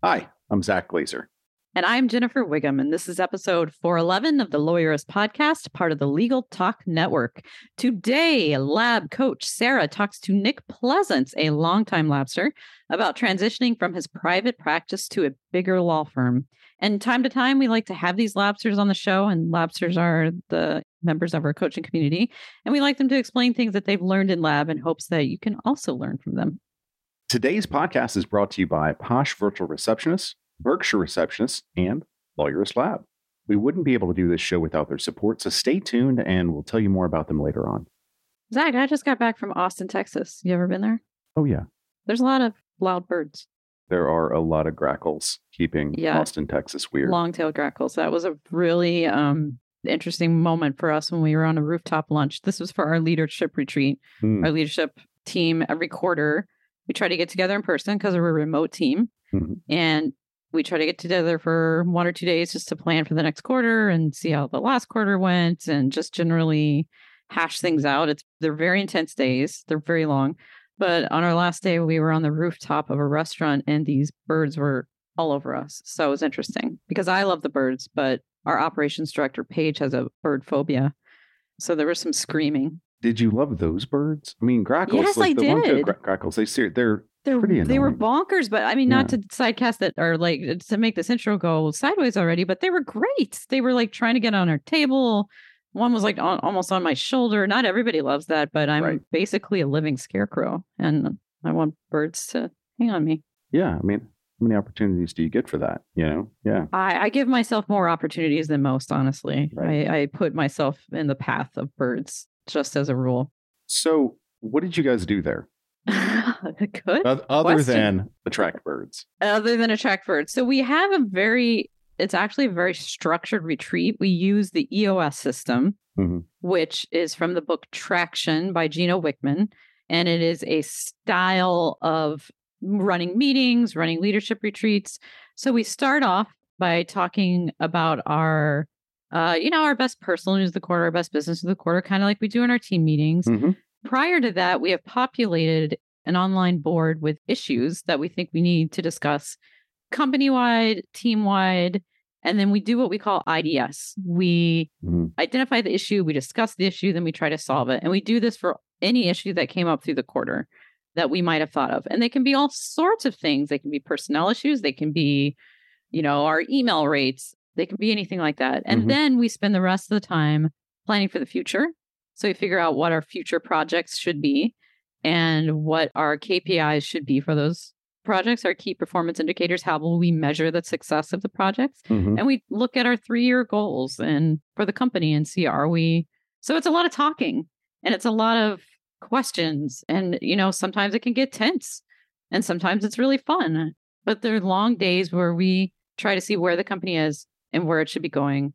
Hi, I'm Zack Glaser. And I'm Jennifer Whigham, and this is episode 411 of the Lawyerist Podcast, part of the Legal Talk Network. Today, lab coach Sarah talks to Nick Pleasance, a longtime labster, about transitioning from his private practice to a bigger law firm. And time to time, we like to have these labsters on the show, and labsters are the members of our coaching community. And we like them to explain things that they've learned in lab in hopes that you can also learn from them. Today's podcast is brought to you by Posh Virtual Receptionists Berkshire Receptionists, and Lawyerist Lab. We wouldn't be able to do this show without their support, so stay tuned and we'll tell you more about them later on. Zach, I just got back from Austin, Texas. You ever been there? Oh, yeah. There's a lot of loud birds. There are a lot of grackles keeping yeah. Austin, Texas weird. Long-tailed grackles. That was a really um, interesting moment for us when we were on a rooftop lunch. This was for our leadership retreat. Hmm. Our leadership team every quarter, we try to get together in person because we're a remote team. Mm-hmm. And we try to get together for one or two days just to plan for the next quarter and see how the last quarter went and just generally hash things out. It's they're very intense days. They're very long. But on our last day, we were on the rooftop of a restaurant and these birds were all over us. So it was interesting because I love the birds, but our operations director, Paige, has a bird phobia. So there was some screaming. Did you love those birds? I mean, grackles. Yes, like I the did. Grackles. They they're they're, they were bonkers, but I mean, not to sidecast that or like uh, to make this intro go sideways already, but they were great. They were like trying to get on our table. One was like on, almost on my shoulder. Not everybody loves that, but I'm right. basically a living scarecrow and I want birds to hang on me. Yeah. I mean, how many opportunities do you get for that? You know? Yeah. I, I give myself more opportunities than most, honestly. Right. I, I put myself in the path of birds just as a rule. So, what did you guys do there? Good. Other question. than attract birds. Other than attract birds. So we have a very, it's actually a very structured retreat. We use the EOS system, mm-hmm. which is from the book Traction by Gino Wickman. And it is a style of running meetings, running leadership retreats. So we start off by talking about our uh, you know, our best personal news of the quarter, our best business of the quarter, kind of like we do in our team meetings. Mm-hmm. Prior to that, we have populated an online board with issues that we think we need to discuss company wide, team wide. And then we do what we call IDS. We mm-hmm. identify the issue, we discuss the issue, then we try to solve it. And we do this for any issue that came up through the quarter that we might have thought of. And they can be all sorts of things. They can be personnel issues, they can be, you know, our email rates, they can be anything like that. And mm-hmm. then we spend the rest of the time planning for the future so we figure out what our future projects should be and what our KPIs should be for those projects, our key performance indicators. How will we measure the success of the projects? Mm-hmm. And we look at our three year goals and for the company and see are we. So it's a lot of talking and it's a lot of questions. And, you know, sometimes it can get tense and sometimes it's really fun. But there are long days where we try to see where the company is and where it should be going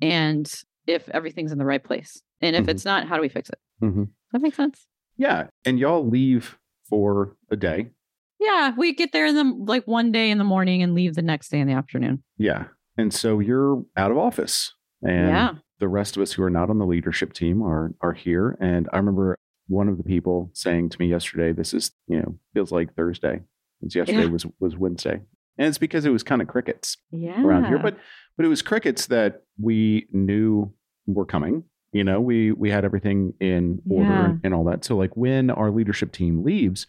and if everything's in the right place. And if mm-hmm. it's not, how do we fix it? Mm-hmm. that makes sense? Yeah. And y'all leave for a day. Yeah. We get there in the like one day in the morning and leave the next day in the afternoon. Yeah. And so you're out of office. And yeah. the rest of us who are not on the leadership team are are here. And I remember one of the people saying to me yesterday, this is, you know, feels like Thursday. Because yesterday yeah. was was Wednesday. And it's because it was kind of crickets yeah. around here. But but it was crickets that we knew were coming you know we we had everything in order yeah. and, and all that. So like when our leadership team leaves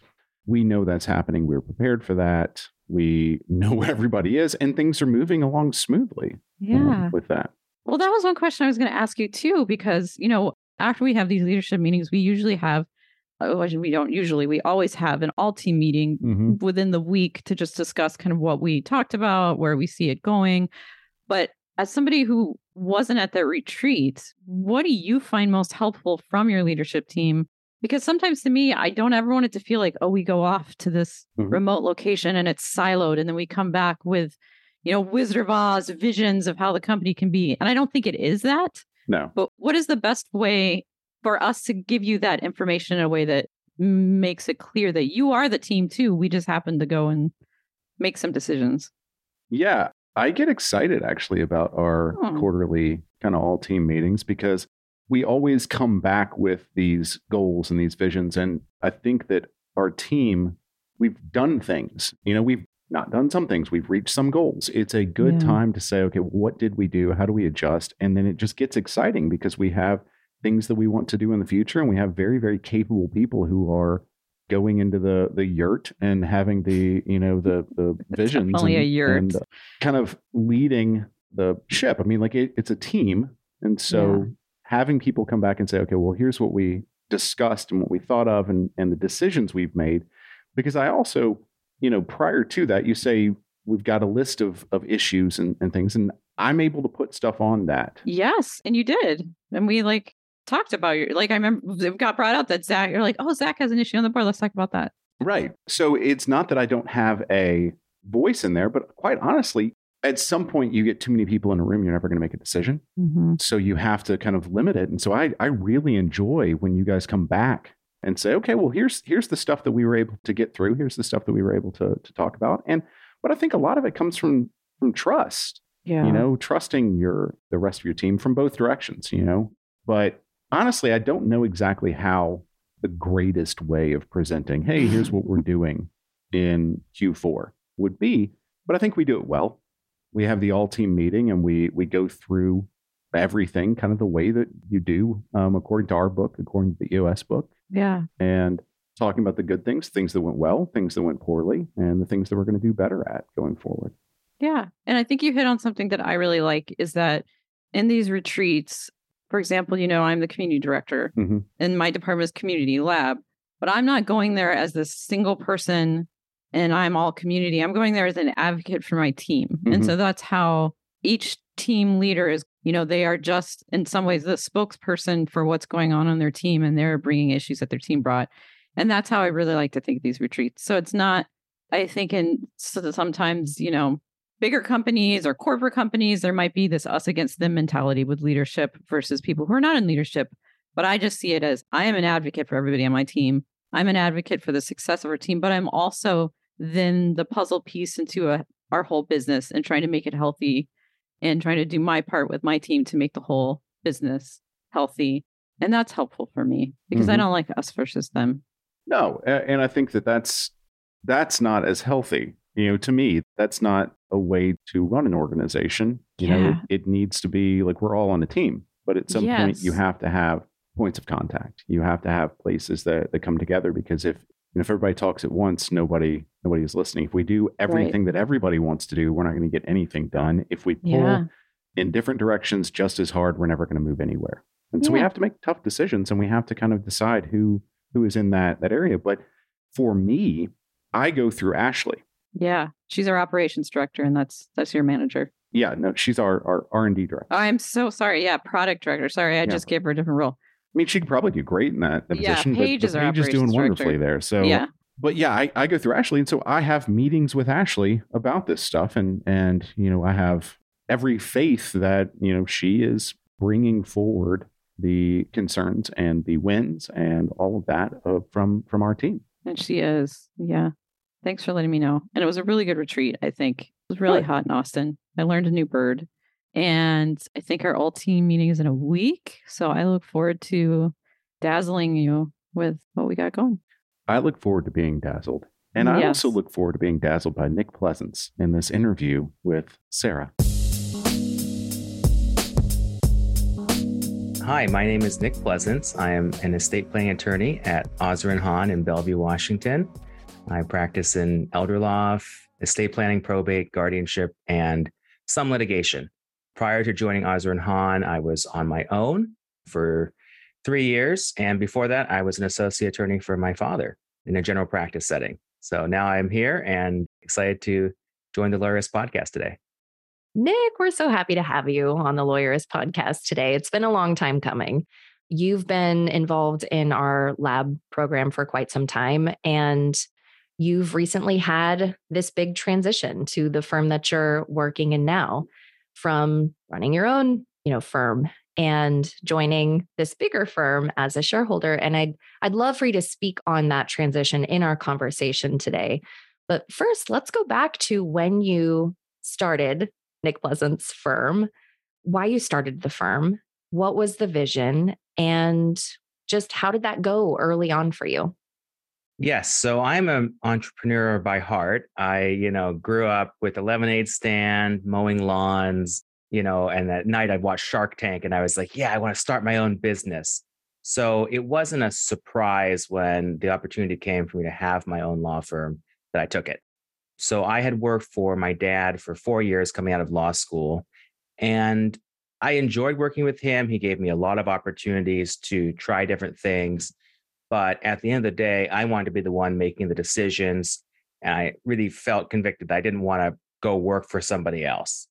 we know that's happening. We're prepared for that. We know where everybody is and things are moving along smoothly yeah. with that. Well that was one question i was going to ask you too because you know after we have these leadership meetings we usually have oh, we don't usually we always have an all team meeting mm-hmm. within the week to just discuss kind of what we talked about where we see it going but as somebody who wasn't at the retreat, what do you find most helpful from your leadership team Because sometimes to me, I don't ever want it to feel like, oh, we go off to this mm-hmm. remote location and it's siloed. And then we come back with, you know, Wizard of Oz visions of how the company can be. And I don't think it is that. No. But what is the best way for us to give you that information in a way that makes it clear that you are the team too? We just happen to go and make some decisions. Yeah. I get excited actually about our oh. quarterly kind of all team meetings because we always come back with these goals and these visions. And I think that our team, we've done things. You know, we've not done some things, we've reached some goals. It's a good yeah. time to say, okay, what did we do? How do we adjust? And then it just gets exciting because we have things that we want to do in the future. And we have very, very capable people who are going into the the yurt and having the you know the the visions only and, a yurt. and kind of leading the ship. I mean like it, it's a team. And so yeah. having people come back and say okay well here's what we discussed and what we thought of and and the decisions we've made. Because i also you know prior to that you say we've got a list of of issues and, and things and i'm able to put stuff on that. Yes and you did. And we like talked about your like I remember it got brought up that Zach you're like, oh Zach has an issue on the board. Let's talk about that. Right. So it's not that I don't have a voice in there, but quite honestly, at some point you get too many people in a room, you're never going to make a decision. Mm-hmm. So you have to kind of limit it. And so I, I really enjoy when you guys come back and say, okay, well, here's here's the stuff that we were able to get through. Here's the stuff that we were able to to talk about. And but I think a lot of it comes from from trust. Yeah. You know, trusting your the rest of your team from both directions, you know. But honestly, I don't know exactly how the greatest way of presenting, hey, here's what we're doing in Q4 would be, but I think we do it well. We have the all team meeting and we we go through everything kind of the way that you do um, according to our book, according to the EOS book. Yeah. And talking about the good things, things that went well, things that went poorly, and the things that we're going to do better at going forward. Yeah. And I think you hit on something that I really like is that in these retreats, for example, you know, I'm the community director mm-hmm. and my department is community lab, but I'm not going there as this single person and I'm all community. I'm going there as an advocate for my team. Mm-hmm. And so that's how each team leader is, you know, they are just in some ways the spokesperson for what's going on on their team and they're bringing issues that their team brought. And that's how I really like to think these retreats. So it's not, I think, in so sometimes, you know, bigger companies or corporate companies, there might be this us against them mentality with leadership versus people who are not in leadership. But I just see it as I am an advocate for everybody on my team. I'm an advocate for the success of our team, but I'm also then the puzzle piece into a, our whole business and trying to make it healthy and trying to do my part with my team to make the whole business healthy. And that's helpful for me because mm-hmm. I don't like us versus them. No, and I think that that's that's not as healthy. You know, to me, that's not a way to run an organization. You yeah. know, it, it, needs to be like we're all on a team, but at some yes. point you have to have points of contact. You have to have places that, that come together because if if everybody talks at once, nobody nobody is listening. If we do everything right. that everybody wants to do, we're not going to get anything done. If we pull yeah. in different directions just as hard, we're never going to move anywhere. And so yeah. we have to make tough decisions and we have to kind of decide who who is in that that area. But for me, I go through Ashley. Yeah, she's our operations director, and that's that's your manager. Yeah, no, she's our our R and D director. Oh, I'm so sorry. Yeah, product director. Sorry, I yeah. just gave her a different role. I mean, she could probably do great in that, that yeah, position. Paige but, is, but Paige is doing wonderfully there. So yeah. But yeah, I, I go through Ashley, and so I have meetings with Ashley about this stuff, and and you know I have every faith that you know she is bringing forward the concerns and the wins and all of that uh, from from our team. And she is, yeah. Thanks for letting me know. And it was a really good retreat, I think. It was really hot in Austin. I learned a new bird. And I think our all team meeting is in a week. So I look forward to dazzling you with what we got going. I look forward to being dazzled. And I yes. also look forward to being dazzled by Nick Pleasance in this interview with Sarah. Hi, my name is Nick Pleasance. I am an estate planning attorney at Oseran Hahn in Bellevue, Washington. I practice in elder law, estate planning, probate, guardianship, and some litigation. Prior to joining Oseran and Hahn, I was on my own for three years. And before that, I was an associate attorney for my father in a general practice setting. So now I'm here and excited to join the Lawyerist podcast today. Nick, we're so happy to have you on the Lawyerist podcast today. It's been a long time coming. you've been involved in our lab program for quite some time and you've recently had this big transition to the firm that you're working in now from running your own, you know, firm and joining this bigger firm as a shareholder and I'd I'd love for you to speak on that transition in our conversation today. But first, let's go back to when you started Nick Pleasant's firm, why you started the firm, what was the vision and just how did that go early on for you? Yes. So I'm an entrepreneur by heart. I, you know, grew up with a lemonade stand, mowing lawns, you know, and at night I'd watch Shark Tank and I was like, yeah, I want to start my own business. So it wasn't a surprise when the opportunity came for me to have my own law firm that I took it. So I had worked for my dad for four years coming out of law school. And I enjoyed working with him. He gave me a lot of opportunities to try different things. But at the end of the day, I wanted to be the one making the decisions. And I really felt convicted that I didn't want to go work for somebody else.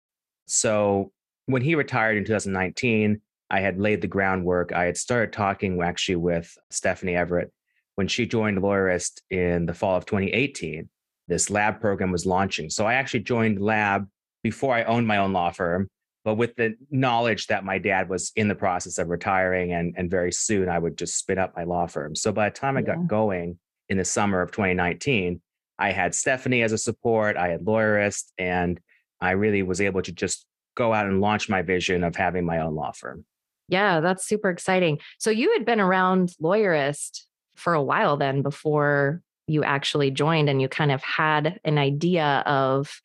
So when he retired in 2019, I had laid the groundwork. I had started talking actually with Stephanie Everett when she joined Lawyerist in the fall of 2018. This lab program was launching. So I actually joined Lab before I owned my own law firm but with the knowledge that my dad was in the process of retiring and, and very soon I would just spin up my law firm. So by the time I yeah. got going in the summer of 2019, I had Stephanie as a support, I had Lawyerist, and I really was able to just go out and launch my vision of having my own law firm. Yeah, that's super exciting. So you had been around Lawyerist for a while then before you actually joined and you kind of had an idea of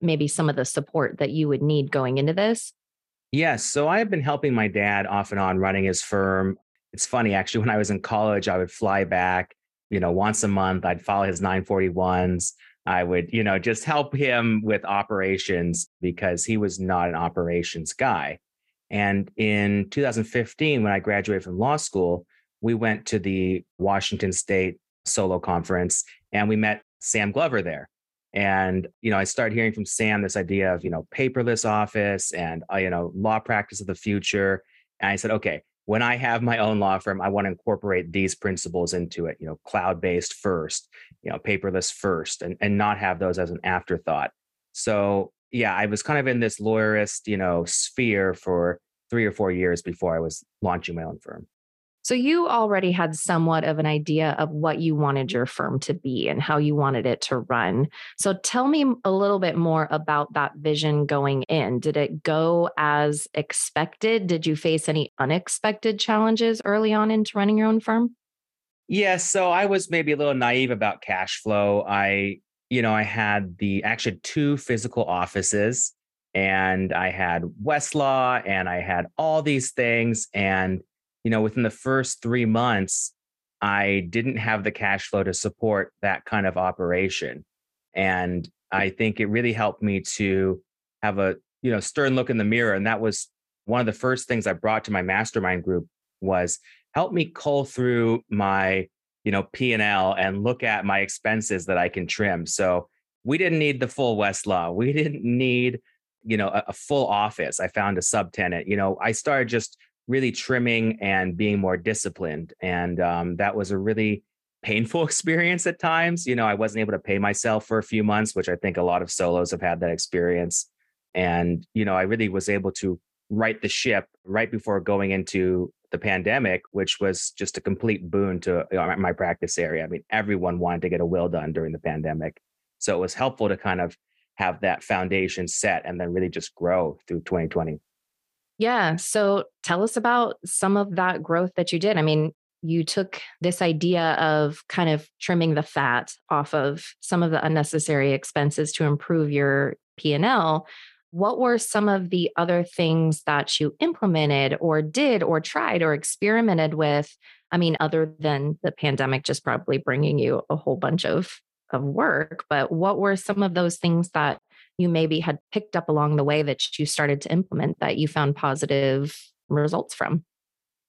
maybe some of the support that you would need going into this? Yes. So I have been helping my dad off and on running his firm. It's funny, actually, when I was in college, I would fly back, you know, once a month. I'd follow his 941s. I would, you know, just help him with operations because he was not an operations guy. And in 2015, when I graduated from law school, we went to the Washington State Solo Conference and we met Sam Glover there. And, you know, I started hearing from Sam this idea of, you know, paperless office and, uh, you know, law practice of the future. And I said, okay, when I have my own law firm, I want to incorporate these principles into it, you know, cloud based first, you know, paperless first, and, and not have those as an afterthought. So, yeah, I was kind of in this lawyerist, you know, sphere for three or four years before I was launching my own firm. So you already had somewhat of an idea of what you wanted your firm to be and how you wanted it to run. So tell me a little bit more about that vision going in. Did it go as expected? Did you face any unexpected challenges early on into running your own firm? Yes, so I was maybe a little naive about cash flow. I, you know, I had the actually two physical offices and I had Westlaw and I had all these things and you know, within the first three months, I didn't have the cash flow to support that kind of operation. And I think it really helped me to have a, you know, stern look in the mirror. And that was one of the first things I brought to my mastermind group was help me cull through my, you know, P&L and look at my expenses that I can trim. So we didn't need the full Westlaw. We didn't need, you know, a, a full office. I found a subtenant. You know, I started just really trimming and being more disciplined. And um, that was a really painful experience at times. You know, I wasn't able to pay myself for a few months, which I think a lot of solos have had that experience. And, you know, I really was able to right the ship right before going into the pandemic, which was just a complete boon to my practice area. I mean, everyone wanted to get a will done during the pandemic. So it was helpful to kind of have that foundation set and then really just grow through 2020. Yeah. So tell us about some of that growth that you did. I mean, you took this idea of kind of trimming the fat off of some of the unnecessary expenses to improve your P&L. What were some of the other things that you implemented or did or tried or experimented with? I mean, other than the pandemic just probably bringing you a whole bunch of of work, but what were some of those things that you maybe had picked up along the way that you started to implement that you found positive results from?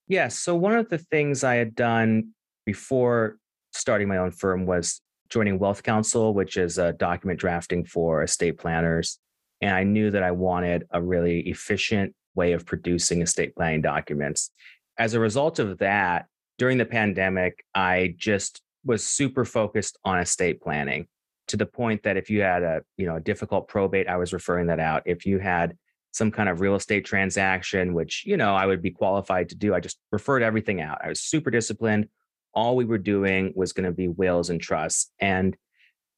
Yes. So, one of the things I had done before starting my own firm was joining Wealth Counsel, which is a document drafting for estate planners. And I knew that I wanted a really efficient way of producing estate planning documents. as a result of that, during the pandemic, I just was super focused on estate planning to the point that if you had a you know a difficult probate, I was referring that out. If you had some kind of real estate transaction, which you know I would be qualified to do, I just referred everything out. I was super disciplined. All we were doing was going to be wills and trusts, and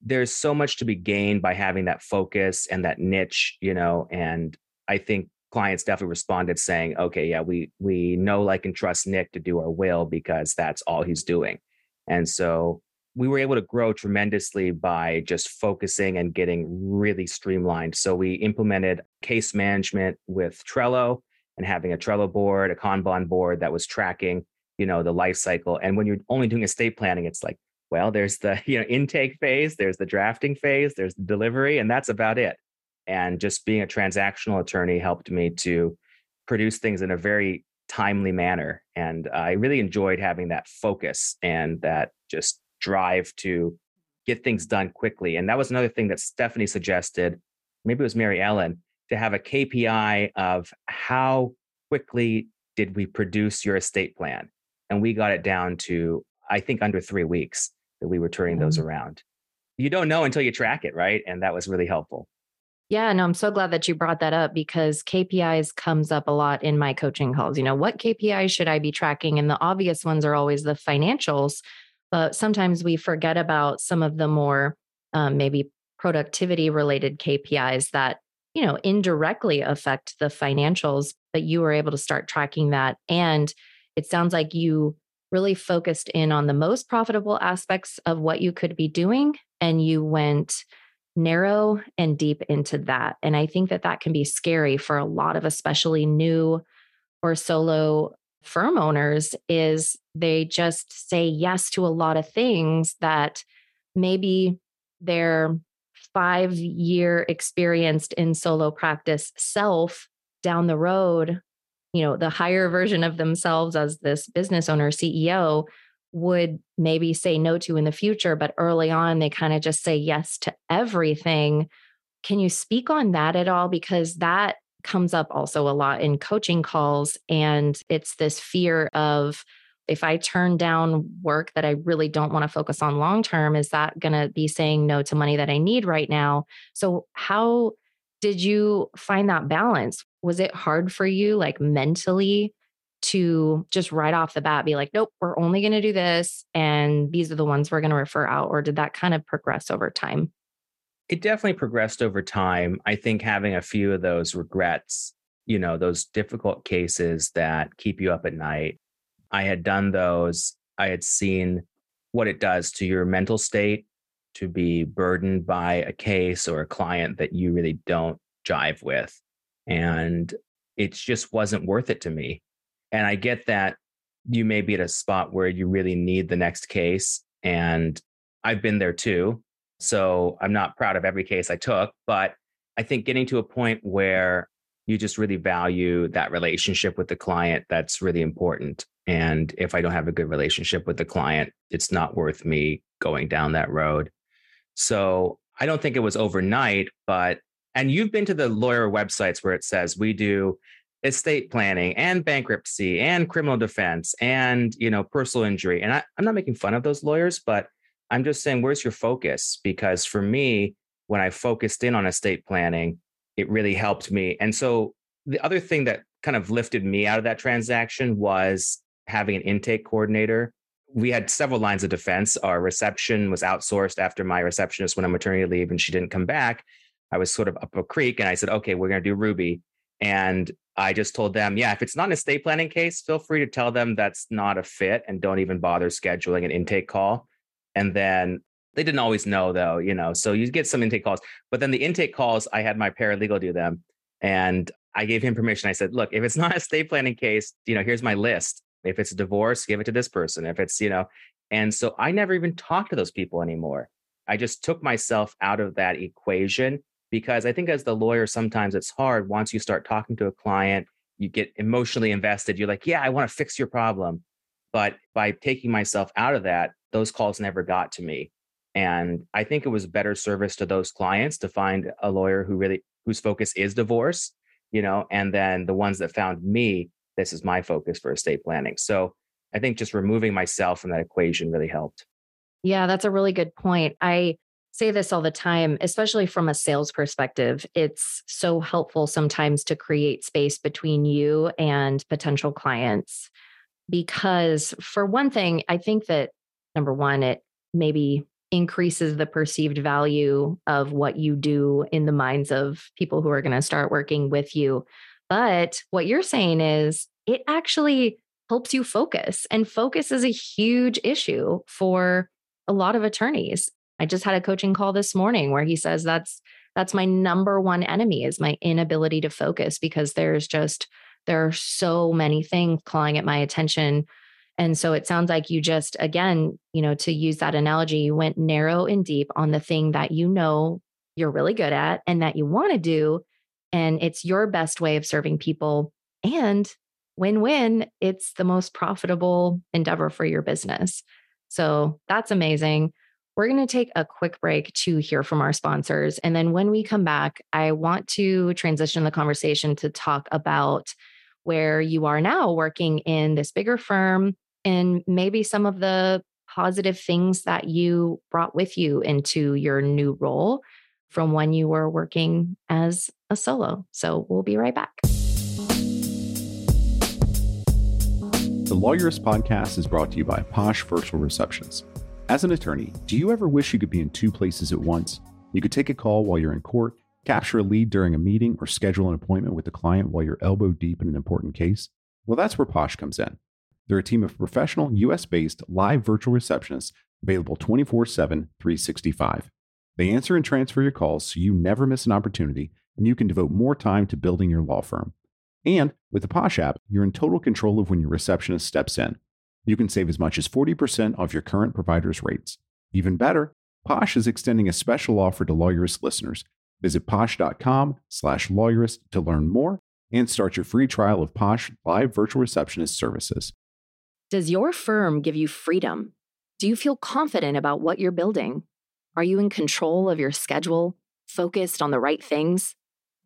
there's so much to be gained by having that focus and that niche, you know. And I think clients definitely responded saying, "Okay, yeah, we we know, like, and trust Nick to do our will because that's all he's doing." And so we were able to grow tremendously by just focusing and getting really streamlined. So we implemented case management with Trello and having a Trello board, a Kanban board that was tracking, you know, the life cycle. And when you're only doing estate planning, it's like, well, there's the, you know, intake phase, there's the drafting phase, there's the delivery, and that's about it. And just being a transactional attorney helped me to produce things in a very timely manner. And I really enjoyed having that focus and that just drive to get things done quickly. And that was another thing that Stephanie suggested, maybe it was Mary Ellen, to have a KPI of how quickly did we produce your estate plan? And we got it down to, I think, under three weeks that we were turning those mm-hmm. around. You don't know until you track it, right? And that was really helpful. Yeah, no, I'm so glad that you brought that up because KPIs comes up a lot in my coaching calls. You know, what KPIs should I be tracking? And the obvious ones are always the financials, but sometimes we forget about some of the more um, maybe productivity related KPIs that, you know, indirectly affect the financials, but you were able to start tracking that. And it sounds like you really focused in on the most profitable aspects of what you could be doing and you went narrow and deep into that. And I think that that can be scary for a lot of especially new or solo firm owners is they just say yes to a lot of things that maybe their five year experienced in solo practice self down the road you know the higher version of themselves as this business owner ceo would maybe say no to in the future but early on they kind of just say yes to everything. Can you speak on that at all? Because that comes up also a lot in coaching calls. And it's this fear of if I turn down work that I really don't want to focus on long term, is that going to be saying no to money that I need right now? So, how did you find that balance? Was it hard for you, like mentally, to just right off the bat be like, nope, we're only going to do this. And these are the ones we're going to refer out? Or did that kind of progress over time? It definitely progressed over time. I think having a few of those regrets, you know, those difficult cases that keep you up at night, I had done those. I had seen what it does to your mental state to be burdened by a case or a client that you really don't jive with. And it just wasn't worth it to me. And I get that you may be at a spot where you really need the next case. And I've been there too. So I'm not proud of every case I took, but I think getting to a point where you just really value that relationship with the client, that's really important. And if I don't have a good relationship with the client, it's not worth me going down that road. So I don't think it was overnight, but, and you've been to the lawyer websites where it says we do estate planning and bankruptcy and criminal defense and, you know, personal injury. And I, I'm not making fun of those lawyers, but I'm just saying, where's your focus? Because for me, when I focused in on estate planning, it really helped me. And so the other thing that kind of lifted me out of that transaction was having an intake coordinator. We had several lines of defense. Our reception was outsourced after my receptionist went on maternity leave and she didn't come back. I was sort of up a creek and I said, okay, we're going to do Ruby. And I just told them, yeah, if it's not an estate planning case, feel free to tell them that's not a fit and don't even bother scheduling an intake call. And then they didn't always know though, you know, so you get some intake calls. But then the intake calls, I had my paralegal do them. And I gave him permission. I said, look, if it's not a estate planning case, you know, here's my list. If it's a divorce, give it to this person. If it's, you know, and so I never even talked to those people anymore. I just took myself out of that equation because I think as the lawyer, sometimes it's hard once you start talking to a client, you get emotionally invested. You're like, yeah, I want to fix your problem. But by taking myself out of that, those calls never got to me. And I think it was better service to those clients to find a lawyer who really whose focus is divorce, you know, and then the ones that found me this is my focus for estate planning. So I think just removing myself from that equation really helped. Yeah, that's a really good point. I say this all the time, especially from a sales perspective. It's so helpful sometimes to create space between you and potential clients. Because, for one thing, I think that number one, it maybe increases the perceived value of what you do in the minds of people who are going to start working with you. But what you're saying is it actually helps you focus, and focus is a huge issue for a lot of attorneys. I just had a coaching call this morning where he says that's that's my number one enemy is my inability to focus because there's just there are so many things clawing at my attention and so it sounds like you just, again, you know, to use that analogy, you went narrow and deep on the thing that you know you're really good at and that you want to do. And it's your best way of serving people. And win win, it's the most profitable endeavor for your business. So that's amazing. We're going to take a quick break to hear from our sponsors. And then when we come back, I want to transition the conversation to talk about where you are now working in this bigger firm and maybe some of the positive things that you brought with you into your new role from when you were working as a solo. So we'll be right back. The Lawyerist podcast is brought to you by Posh Virtual Receptions. As an attorney, do you ever wish you could be in two places at once? You could take a call while you're in court, capture a lead during a meeting, or schedule an appointment with a client while you're elbow deep in an important case? Well, that's where Posh comes in. They're a team of professional, US based live virtual receptionists available 24 7, 365. They answer and transfer your calls so you never miss an opportunity and you can devote more time to building your law firm. And with the Posh app, you're in total control of when your receptionist steps in. You can save as much as 40% off your current provider's rates. Even better, Posh is extending a special offer to Lawyerist listeners. Visit posh.com slash lawyerist to learn more and start your free trial of Posh live virtual receptionist services. Does your firm give you freedom? Do you feel confident about what you're building? Are you in control of your schedule, focused on the right things?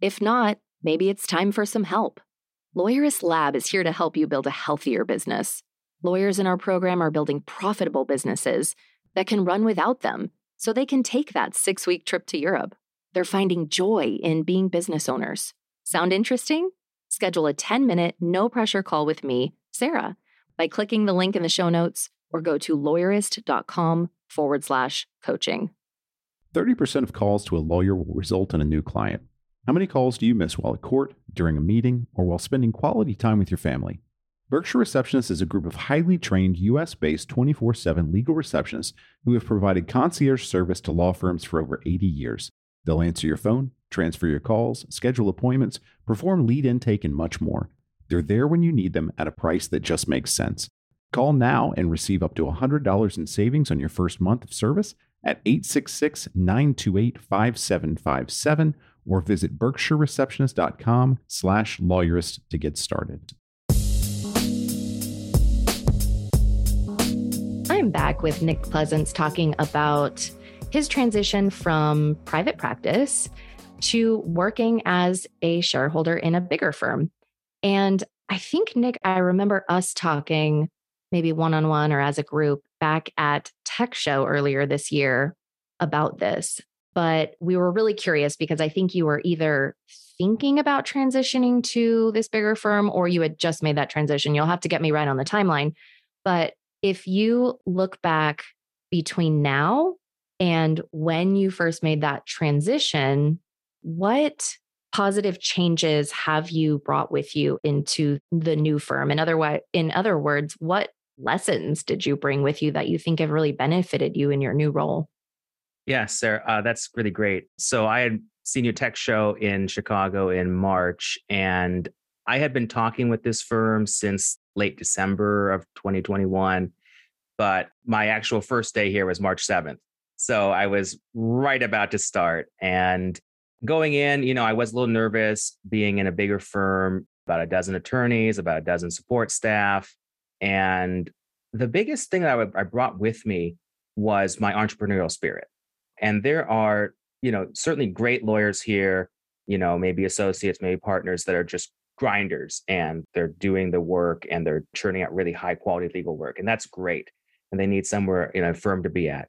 If not, maybe it's time for some help. Lawyerist Lab is here to help you build a healthier business. Lawyers in our program are building profitable businesses that can run without them so they can take that six week trip to Europe. They're finding joy in being business owners. Sound interesting? Schedule a 10 minute, no pressure call with me, Sarah by clicking the link in the show notes or go to lawyerist.com forward slash coaching. 30% of calls to a lawyer will result in a new client. How many calls do you miss while at court, during a meeting, or while spending quality time with your family? Berkshire Receptionists is a group of highly trained US based 24 7 legal receptionists who have provided concierge service to law firms for over 80 years. They'll answer your phone, transfer your calls, schedule appointments, perform lead intake, and much more. They're there when you need them at a price that just makes sense. Call now and receive up to $100 in savings on your first month of service at 866 928 5757 or visit berkshirereceptionist.com slash lawyerist to get started. I'm back with Nick Pleasance talking about his transition from private practice to working as a shareholder in a bigger firm. And I think, Nick, I remember us talking maybe one on one or as a group back at Tech Show earlier this year about this. But we were really curious because I think you were either thinking about transitioning to this bigger firm or you had just made that transition. You'll have to get me right on the timeline. But if you look back between now and when you first made that transition, what positive changes have you brought with you into the new firm? In other, in other words, what lessons did you bring with you that you think have really benefited you in your new role? Yes, Sarah, uh, that's really great. So I had seen your tech show in Chicago in March, and I had been talking with this firm since late December of 2021, but my actual first day here was March 7th. So I was right about to start. And going in, you know, I was a little nervous being in a bigger firm, about a dozen attorneys, about a dozen support staff. And the biggest thing that I, I brought with me was my entrepreneurial spirit. And there are, you know, certainly great lawyers here, you know, maybe associates, maybe partners that are just grinders and they're doing the work and they're churning out really high quality legal work. And that's great. And they need somewhere, you know, firm to be at.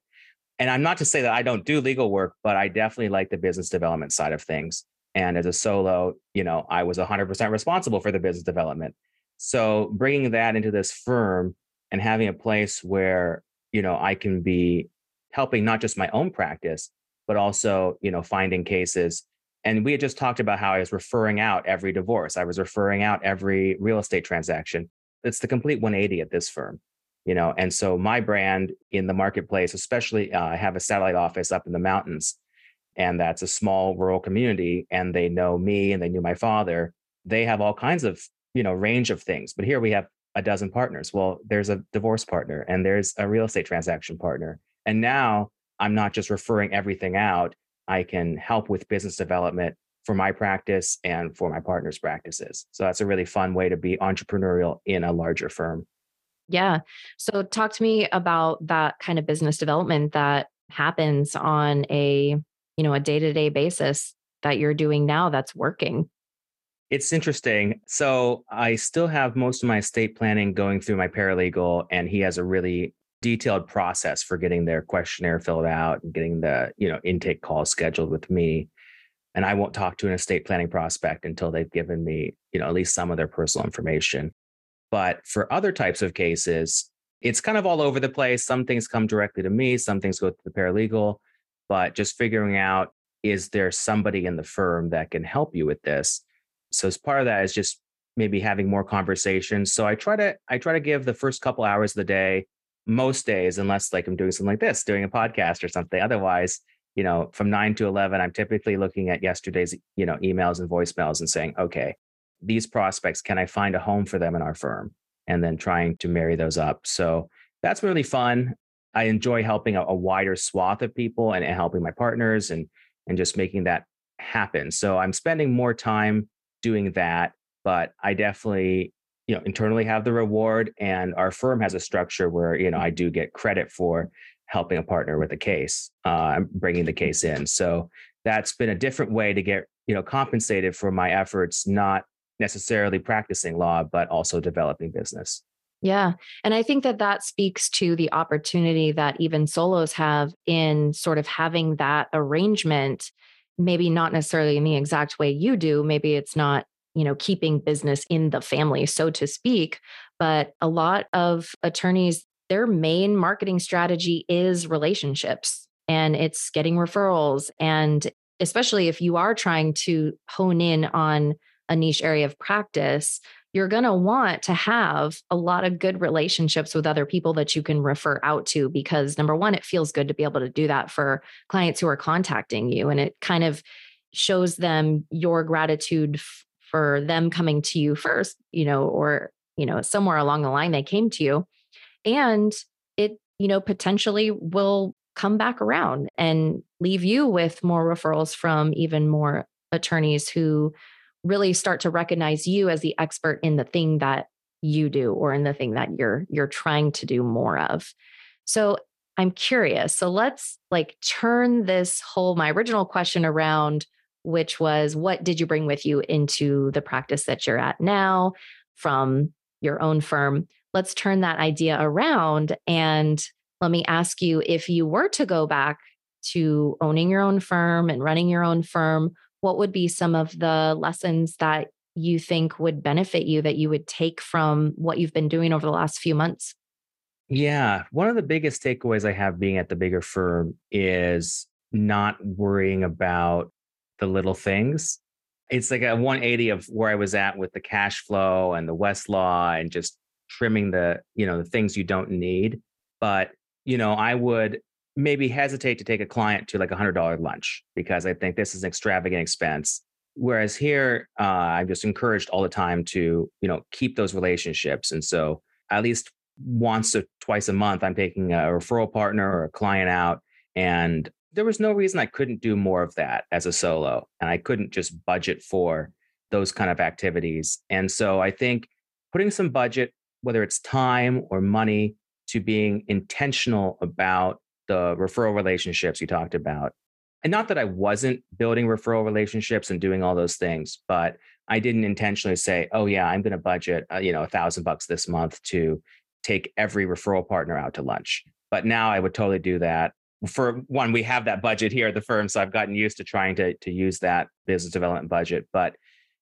And I'm not to say that I don't do legal work, but I definitely like the business development side of things. And as a solo, you know, I was 100% responsible for the business development. So bringing that into this firm and having a place where, you know, I can be helping not just my own practice, but also, you know, finding cases. And we had just talked about how I was referring out every divorce. I was referring out every real estate transaction. It's the complete 180 at this firm, you know. And so my brand in the marketplace, especially, uh, I have a satellite office up in the mountains, and that's a small rural community. And they know me, and they knew my father. They have all kinds of, you know, range of things. But here we have a dozen partners. Well, there's a divorce partner, and there's a real estate transaction partner, and now I'm not just referring everything out. I can help with business development for my practice and for my partner's practices. So that's a really fun way to be entrepreneurial in a larger firm. Yeah. So talk to me about that kind of business development that happens on a, you know, a day-to-day basis that you're doing now that's working. It's interesting. So I still have most of my estate planning going through my paralegal and he has a really detailed process for getting their questionnaire filled out and getting the you know intake calls scheduled with me and i won't talk to an estate planning prospect until they've given me you know at least some of their personal information but for other types of cases it's kind of all over the place. Some things come directly to me some things go to the paralegal but just figuring out is there somebody in the firm that can help you with this? So as part of that is just maybe having more conversations. So i try to i try to give the first couple hours of the day most days, unless like I'm doing something like this, doing a podcast or something. Otherwise, you know, from nine to 11, I'm typically looking at yesterday's, you know, emails and voicemails and saying, okay, these prospects, can I find a home for them in our firm? And then trying to marry those up. So that's really fun. I enjoy helping a, a wider swath of people and, and helping my partners and and just making that happen. So I'm spending more time doing that, but I definitely you know internally have the reward and our firm has a structure where you know i do get credit for helping a partner with a case uh, bringing the case in so that's been a different way to get you know compensated for my efforts not necessarily practicing law but also developing business yeah. And I think that that speaks to the opportunity that even solos have in sort of having that arrangement, maybe not necessarily in the exact way you do. Maybe it's not you know keeping business in the family so to speak but a lot of attorneys their main marketing strategy is relationships and it's getting referrals and especially if you are trying to hone in on a niche area of practice you're going to want to have a lot of good relationships with other people that you can refer out to because number one it feels good to be able to do that for clients who are contacting you and it kind of shows them your gratitude for them coming to you first, you know, or, you know, somewhere along the line they came to you. And it, you know, potentially will come back around and leave you with more referrals from even more attorneys who really start to recognize you as the expert in the thing that you do or in the thing that you're you're trying to do more of. So I'm curious. So let's like turn this whole my original question around which was what did you bring with you into the practice that you're at now from your own firm? Let's turn that idea around and let me ask you if you were to go back to owning your own firm and running your own firm, what would be some of the lessons that you think would benefit you that you would take from what you've been doing over the last few months? Yeah. One of the biggest takeaways I have being at the bigger firm is not worrying about the little things. It's like a 180 of where I was at with the cash flow and the Westlaw and just trimming the, you know, the things you don't need. But, you know, I would maybe hesitate to take a client to like a hundred dollar lunch because I think this is an extravagant expense. Whereas here, uh, I'm just encouraged all the time to, you know, keep those relationships. And so at least once or twice a month, I'm taking a referral partner or a client out and there was no reason I couldn't do more of that as a solo. And I couldn't just budget for those kind of activities. And so I think putting some budget, whether it's time or money, to being intentional about the referral relationships you talked about and not that I wasn't building referral relationships and doing all those things, but I didn't intentionally say, "Oh yeah, I'm going to budget, uh, you know, a thousand bucks this month to take every referral partner out to lunch." But now I would totally do that. For one, we have that budget here at the firm, so I've gotten used to trying to to use that business development budget. But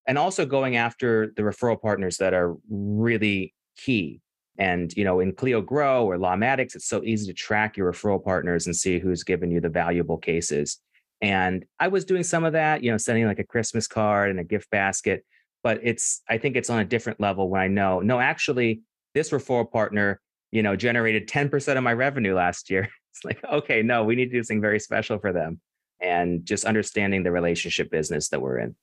and also going after the referral partners that are really key. And you know, in Clio Grow or Lawmatics, it's so easy to track your referral partners and see who's given you the valuable cases. And I was doing some of that, you know, sending like a Christmas card and a gift basket. But it's, I think it's on a different level when I know, no, actually, this referral partner, you know, generated 10% of my revenue last year. It's like, okay, no, we need to do something very special for them. And just understanding the relationship business that we're in.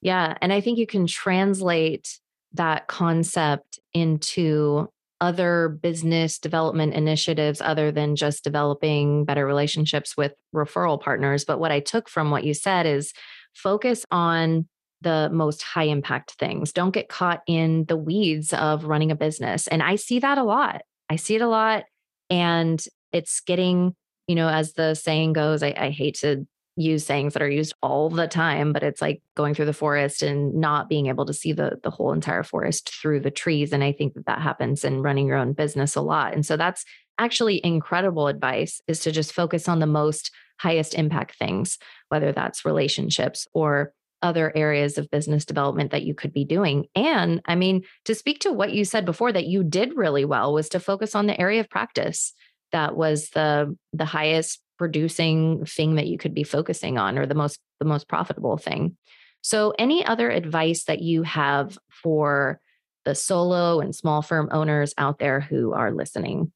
Yeah. And I think you can translate that concept into other business development initiatives other than just developing better relationships with referral partners. But what I took from what you said is focus on the most high impact things. Don't get caught in the weeds of running a business. And I see that a lot. I see it a lot. And it's getting, you know, as the saying goes, I, I hate to use sayings that are used all the time but it's like going through the forest and not being able to see the the whole entire forest through the trees and i think that that happens in running your own business a lot and so that's actually incredible advice is to just focus on the most highest impact things whether that's relationships or other areas of business development that you could be doing. And I mean, to speak to what you said before that you did really well was to focus on the area of practice that was the the highest producing thing that you could be focusing on or the most the most profitable thing. So any other advice that you have for the solo and small firm owners out there who are listening?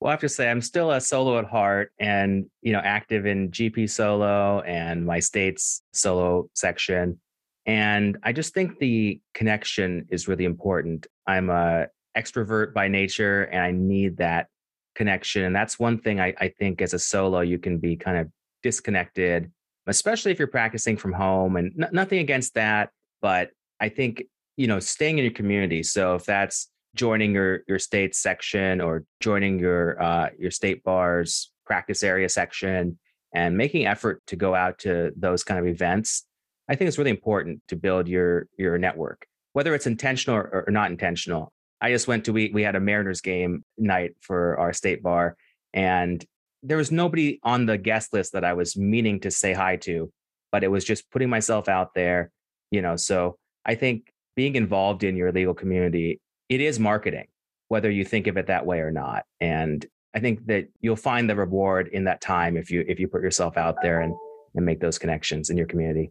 Well, I have to say I'm still a solo at heart and, you know, active in GP solo and my state's solo section. And I just think the connection is really important. I'm a extrovert by nature and I need that connection. And that's one thing I, I think as a solo, you can be kind of disconnected, especially if you're practicing from home and n- nothing against that. But I think, you know, staying in your community. So if that's joining your, your state section or joining your, uh, your state bars practice area section and making effort to go out to those kind of events, I think it's really important to build your, your network, whether it's intentional or, or not intentional. I just went to we we had a Mariners game night for our state bar, and there was nobody on the guest list that I was meaning to say hi to, but it was just putting myself out there, you know. So I think being involved in your legal community, it is marketing, whether you think of it that way or not. And I think that you'll find the reward in that time if you if you put yourself out there and and make those connections in your community.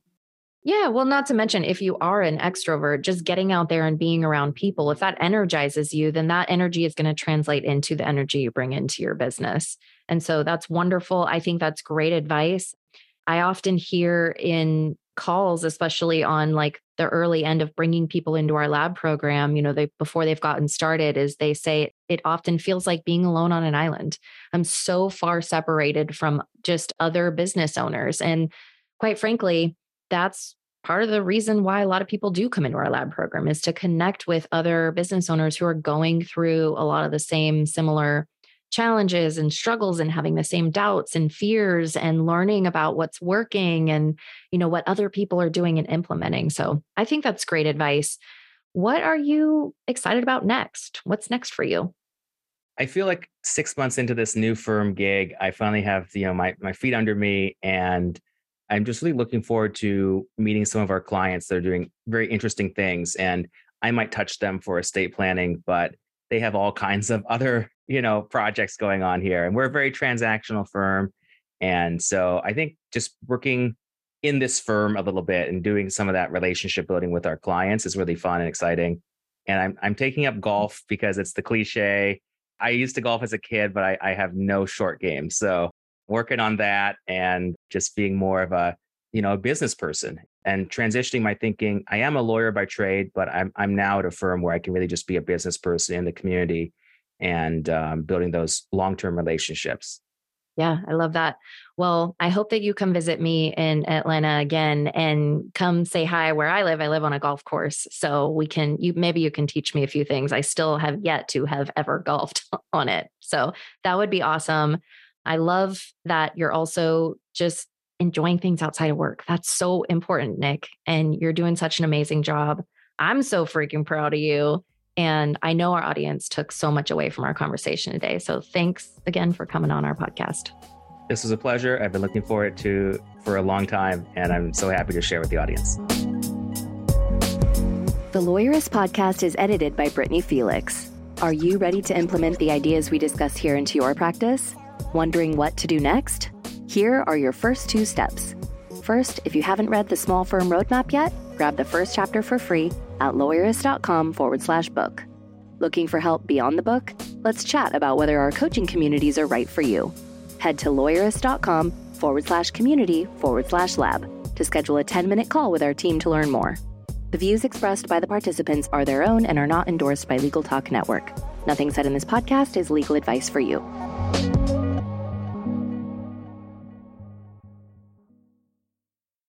Yeah. Well, not to mention, if you are an extrovert, just getting out there and being around people, if that energizes you, then that energy is going to translate into the energy you bring into your business. And so that's wonderful. I think that's great advice. I often hear in calls, especially on like the early end of bringing people into our lab program, you know, they before they've gotten started, is they say it often feels like being alone on an island. I'm so far separated from just other business owners. And quite frankly, that's part of the reason why a lot of people do come into our lab program is to connect with other business owners who are going through a lot of the same similar challenges and struggles and having the same doubts and fears and learning about what's working and you know what other people are doing and implementing. So i think that's great advice. What are you excited about next? What's next for you? I feel like six months into this new firm gig, I finally have you know my my feet under me, and I'm just really looking forward to meeting some of our clients that are doing very interesting things. And I might touch them for estate planning, but they have all kinds of other, you know, projects going on here. And we're a very transactional firm. And so I think just working in this firm a little bit and doing some of that relationship building with our clients is really fun and exciting. And I'm I'm taking up mm-hmm. golf because it's the cliche. I used to golf as a kid, but I, I have no short game. So working on that and just being more of a you know a business person and transitioning my thinking. I am a lawyer by trade but i'm, I'm now at a firm where i can really just be a business person in the community and um, building those long-term relationships. Yeah i love that. Well i hope that you come visit me in atlanta again and come say hi where i live. I live on a golf course so we can you maybe you can teach me a few things. I still have yet to have ever golfed on it so that would be awesome I love that you're also just enjoying things outside of work. That's so important, Nick. And you're doing such an amazing job. I'm so freaking proud of you. And I know our audience took so much away from our conversation today. So thanks again for coming on our podcast. This was a pleasure. I've been looking forward to for a long time, and I'm so happy to share with the audience. The Lawyerist podcast is edited by Brittany Felix. Are you ready to implement the ideas we discuss here into your practice? Wondering what to do next? Here are your first two steps. First, if you haven't read the Small Firm Roadmap yet, grab the first chapter for free at lawyerist.com forward slash book. Looking for help beyond the book? Let's chat about whether our coaching communities are right for you. Head to lawyerist.com forward slash community forward slash lab to schedule a 10 minute call with our team to learn more. The views expressed by the participants are their own and are not endorsed by Legal Talk Network. Nothing said in this podcast is legal advice for you.